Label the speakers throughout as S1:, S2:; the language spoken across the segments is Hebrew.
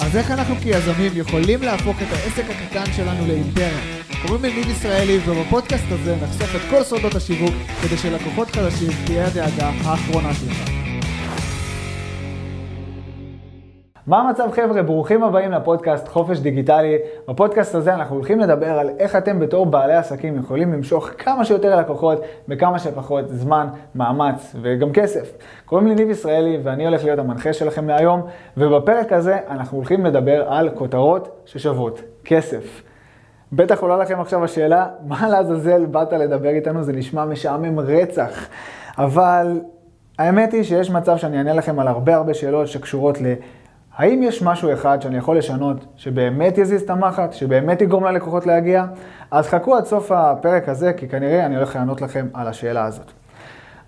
S1: אז איך אנחנו כיזמים יכולים להפוך את העסק הקטן שלנו לאימפריה? קוראים לי ניב ישראלי ובפודקאסט הזה נחשוף את כל סודות השיווק כדי שלקוחות חדשים תהיה הדאגה האחרונה שלך.
S2: מה המצב חבר'ה? ברוכים הבאים לפודקאסט חופש דיגיטלי. בפודקאסט הזה אנחנו הולכים לדבר על איך אתם בתור בעלי עסקים יכולים למשוך כמה שיותר לקוחות בכמה שפחות זמן, מאמץ וגם כסף. קוראים לי ניב ישראלי ואני הולך להיות המנחה שלכם להיום, ובפרק הזה אנחנו הולכים לדבר על כותרות ששוות כסף. בטח עולה לכם עכשיו השאלה, מה לעזאזל באת לדבר איתנו? זה נשמע משעמם רצח. אבל האמת היא שיש מצב שאני אענה לכם על הרבה הרבה שאלות שקשורות ל... האם יש משהו אחד שאני יכול לשנות שבאמת יזיז את המחט, שבאמת יגרום ללקוחות להגיע? אז חכו עד סוף הפרק הזה, כי כנראה אני הולך לענות לכם על השאלה הזאת.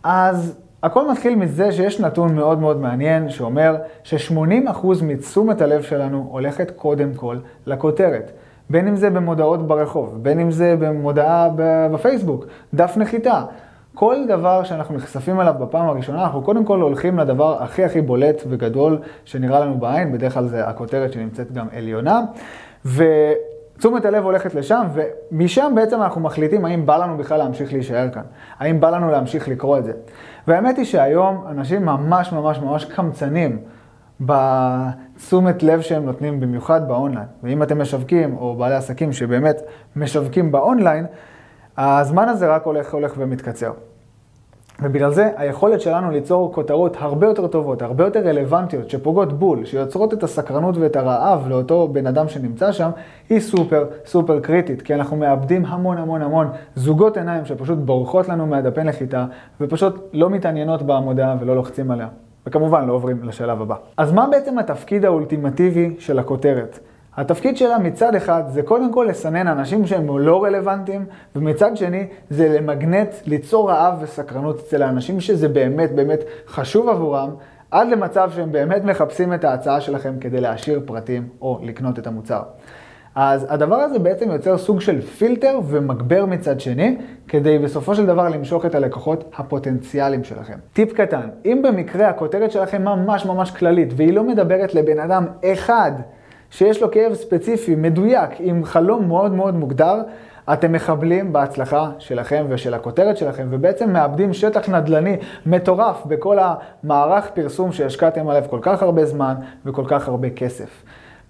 S2: אז הכל מתחיל מזה שיש נתון מאוד מאוד מעניין שאומר ש-80% מתשומת הלב שלנו הולכת קודם כל לכותרת. בין אם זה במודעות ברחוב, בין אם זה במודעה בפייסבוק, דף נחיתה. כל דבר שאנחנו נחשפים אליו בפעם הראשונה, אנחנו קודם כל הולכים לדבר הכי הכי בולט וגדול שנראה לנו בעין, בדרך כלל זה הכותרת שנמצאת גם עליונה, ותשומת הלב הולכת לשם, ומשם בעצם אנחנו מחליטים האם בא לנו בכלל להמשיך להישאר כאן, האם בא לנו להמשיך לקרוא את זה. והאמת היא שהיום אנשים ממש ממש ממש קמצנים בתשומת לב שהם נותנים, במיוחד באונליין. ואם אתם משווקים, או בעלי עסקים שבאמת משווקים באונליין, הזמן הזה רק הולך, הולך ומתקצר. ובגלל זה היכולת שלנו ליצור כותרות הרבה יותר טובות, הרבה יותר רלוונטיות, שפוגעות בול, שיוצרות את הסקרנות ואת הרעב לאותו בן אדם שנמצא שם, היא סופר סופר קריטית, כי אנחנו מאבדים המון המון המון זוגות עיניים שפשוט בורחות לנו מהדפי נחיתה, ופשוט לא מתעניינות במודעה ולא לוחצים עליה. וכמובן לא עוברים לשלב הבא. אז מה בעצם התפקיד האולטימטיבי של הכותרת? התפקיד שלה מצד אחד זה קודם כל לסנן אנשים שהם לא רלוונטיים, ומצד שני זה למגנט, ליצור רעב וסקרנות אצל האנשים שזה באמת באמת חשוב עבורם, עד למצב שהם באמת מחפשים את ההצעה שלכם כדי להשאיר פרטים או לקנות את המוצר. אז הדבר הזה בעצם יוצר סוג של פילטר ומגבר מצד שני, כדי בסופו של דבר למשוך את הלקוחות הפוטנציאליים שלכם. טיפ קטן, אם במקרה הכותרת שלכם ממש ממש כללית והיא לא מדברת לבן אדם אחד, שיש לו כאב ספציפי, מדויק, עם חלום מאוד מאוד מוגדר, אתם מחבלים בהצלחה שלכם ושל הכותרת שלכם, ובעצם מאבדים שטח נדל"ני מטורף בכל המערך פרסום שהשקעתם עליו כל כך הרבה זמן וכל כך הרבה כסף.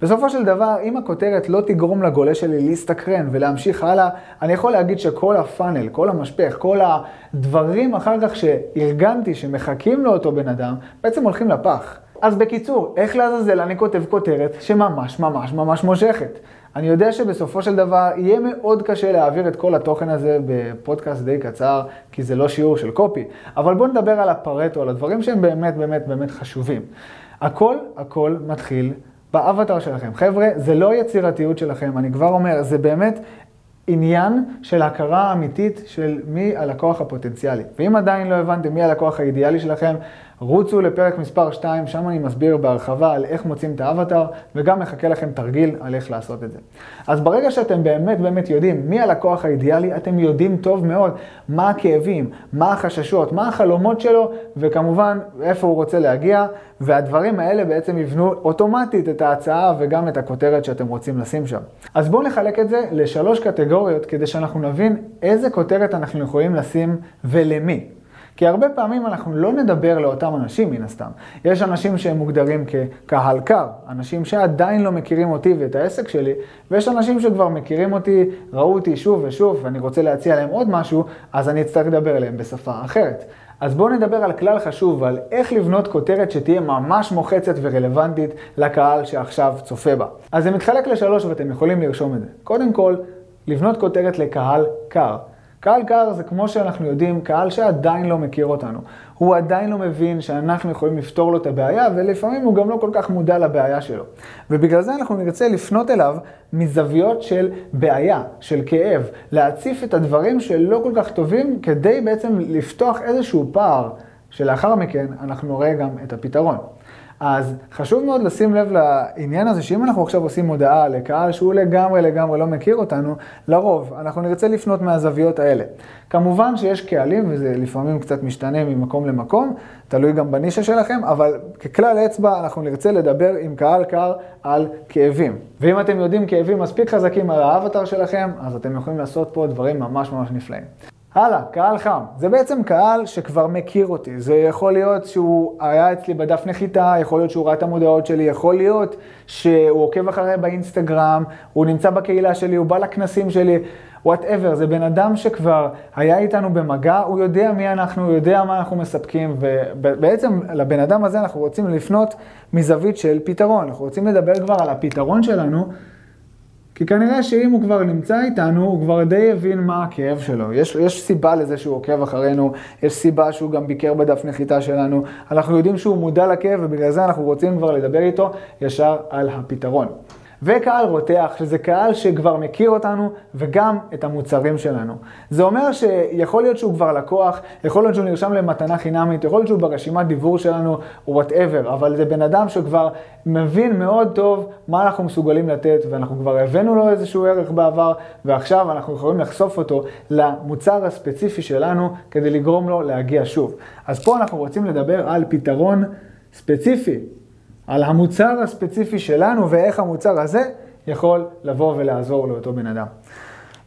S2: בסופו של דבר, אם הכותרת לא תגרום לגולה שלי להסתקרן ולהמשיך הלאה, אני יכול להגיד שכל הפאנל, כל המשפך, כל הדברים אחר כך שארגנתי, שמחכים לאותו בן אדם, בעצם הולכים לפח. אז בקיצור, איך לעזאזל אני כותב כותרת שממש ממש ממש מושכת? אני יודע שבסופו של דבר יהיה מאוד קשה להעביר את כל התוכן הזה בפודקאסט די קצר, כי זה לא שיעור של קופי, אבל בואו נדבר על הפרטו, על הדברים שהם באמת באמת באמת חשובים. הכל הכל מתחיל באבטר שלכם. חבר'ה, זה לא יצירתיות שלכם, אני כבר אומר, זה באמת עניין של הכרה אמיתית של מי הלקוח הפוטנציאלי. ואם עדיין לא הבנתם מי הלקוח האידיאלי שלכם, רוצו לפרק מספר 2, שם אני מסביר בהרחבה על איך מוצאים את האבטר, וגם מחכה לכם תרגיל על איך לעשות את זה. אז ברגע שאתם באמת באמת יודעים מי הלקוח האידיאלי, אתם יודעים טוב מאוד מה הכאבים, מה החששות, מה החלומות שלו, וכמובן איפה הוא רוצה להגיע, והדברים האלה בעצם יבנו אוטומטית את ההצעה וגם את הכותרת שאתם רוצים לשים שם. אז בואו נחלק את זה לשלוש קטגוריות כדי שאנחנו נבין איזה כותרת אנחנו יכולים לשים ולמי. כי הרבה פעמים אנחנו לא נדבר לאותם אנשים מן הסתם. יש אנשים שהם מוגדרים כקהל קר, אנשים שעדיין לא מכירים אותי ואת העסק שלי, ויש אנשים שכבר מכירים אותי, ראו אותי שוב ושוב, ואני רוצה להציע להם עוד משהו, אז אני אצטרך לדבר אליהם בשפה אחרת. אז בואו נדבר על כלל חשוב, על איך לבנות כותרת שתהיה ממש מוחצת ורלוונטית לקהל שעכשיו צופה בה. אז זה מתחלק לשלוש ואתם יכולים לרשום את זה. קודם כל, לבנות כותרת לקהל קר. קהל קר זה כמו שאנחנו יודעים, קהל שעדיין לא מכיר אותנו. הוא עדיין לא מבין שאנחנו יכולים לפתור לו את הבעיה, ולפעמים הוא גם לא כל כך מודע לבעיה שלו. ובגלל זה אנחנו נרצה לפנות אליו מזוויות של בעיה, של כאב, להציף את הדברים שלא כל כך טובים, כדי בעצם לפתוח איזשהו פער, שלאחר מכן אנחנו נראה גם את הפתרון. אז חשוב מאוד לשים לב לעניין הזה, שאם אנחנו עכשיו עושים הודעה לקהל שהוא לגמרי לגמרי לא מכיר אותנו, לרוב אנחנו נרצה לפנות מהזוויות האלה. כמובן שיש קהלים, וזה לפעמים קצת משתנה ממקום למקום, תלוי גם בנישה שלכם, אבל ככלל אצבע אנחנו נרצה לדבר עם קהל קר על כאבים. ואם אתם יודעים כאבים מספיק חזקים על האבטר שלכם, אז אתם יכולים לעשות פה דברים ממש ממש נפלאים. הלאה, קהל חם. זה בעצם קהל שכבר מכיר אותי. זה יכול להיות שהוא היה אצלי בדף נחיתה, יכול להיות שהוא ראה את המודעות שלי, יכול להיות שהוא עוקב אחריי באינסטגרם, הוא נמצא בקהילה שלי, הוא בא לכנסים שלי, whatever. זה בן אדם שכבר היה איתנו במגע, הוא יודע מי אנחנו, הוא יודע מה אנחנו מספקים, ובעצם לבן אדם הזה אנחנו רוצים לפנות מזווית של פתרון. אנחנו רוצים לדבר כבר על הפתרון שלנו. כי כנראה שאם הוא כבר נמצא איתנו, הוא כבר די הבין מה הכאב שלו. יש, יש סיבה לזה שהוא עוקב אחרינו, יש סיבה שהוא גם ביקר בדף נחיתה שלנו. אנחנו יודעים שהוא מודע לכאב ובגלל זה אנחנו רוצים כבר לדבר איתו ישר על הפתרון. וקהל רותח, שזה קהל שכבר מכיר אותנו וגם את המוצרים שלנו. זה אומר שיכול להיות שהוא כבר לקוח, יכול להיות שהוא נרשם למתנה חינמית, יכול להיות שהוא ברשימת דיבור שלנו, וואטאבר, אבל זה בן אדם שכבר מבין מאוד טוב מה אנחנו מסוגלים לתת, ואנחנו כבר הבאנו לו איזשהו ערך בעבר, ועכשיו אנחנו יכולים לחשוף אותו למוצר הספציפי שלנו כדי לגרום לו להגיע שוב. אז פה אנחנו רוצים לדבר על פתרון ספציפי על המוצר הספציפי שלנו ואיך המוצר הזה יכול לבוא ולעזור לאותו בן אדם.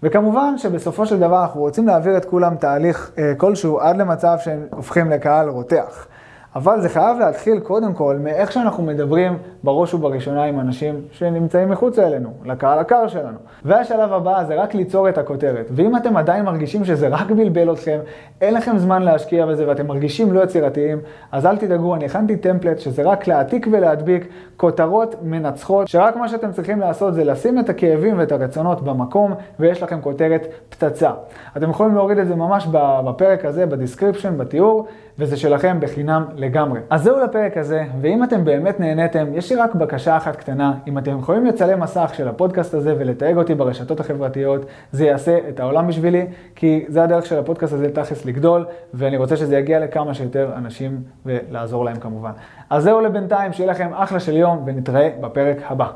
S2: וכמובן שבסופו של דבר אנחנו רוצים להעביר את כולם תהליך אה, כלשהו עד למצב שהם הופכים לקהל רותח. אבל זה חייב להתחיל קודם כל מאיך שאנחנו מדברים בראש ובראשונה עם אנשים שנמצאים מחוץ אלינו, לקהל הקר שלנו. והשלב הבא זה רק ליצור את הכותרת. ואם אתם עדיין מרגישים שזה רק בלבל אתכם, אין לכם זמן להשקיע בזה ואתם מרגישים לא יצירתיים, אז אל תדאגו, אני הכנתי טמפלט שזה רק להעתיק ולהדביק כותרות מנצחות, שרק מה שאתם צריכים לעשות זה לשים את הכאבים ואת הרצונות במקום, ויש לכם כותרת פצצה. אתם יכולים להוריד את זה ממש בפרק הזה, ב description, בתיאור, וזה שלכם בחינם לגמרי. אז זהו לפרק הזה, ואם אתם באמת נהניתם, יש לי רק בקשה אחת קטנה, אם אתם יכולים לצלם מסך של הפודקאסט הזה ולתייג אותי ברשתות החברתיות, זה יעשה את העולם בשבילי, כי זה הדרך של הפודקאסט הזה תכלס לגדול, ואני רוצה שזה יגיע לכמה שיותר אנשים ולעזור להם כמובן. אז זהו לבינתיים, שיהיה לכם אחלה של יום, ונתראה בפרק הבא.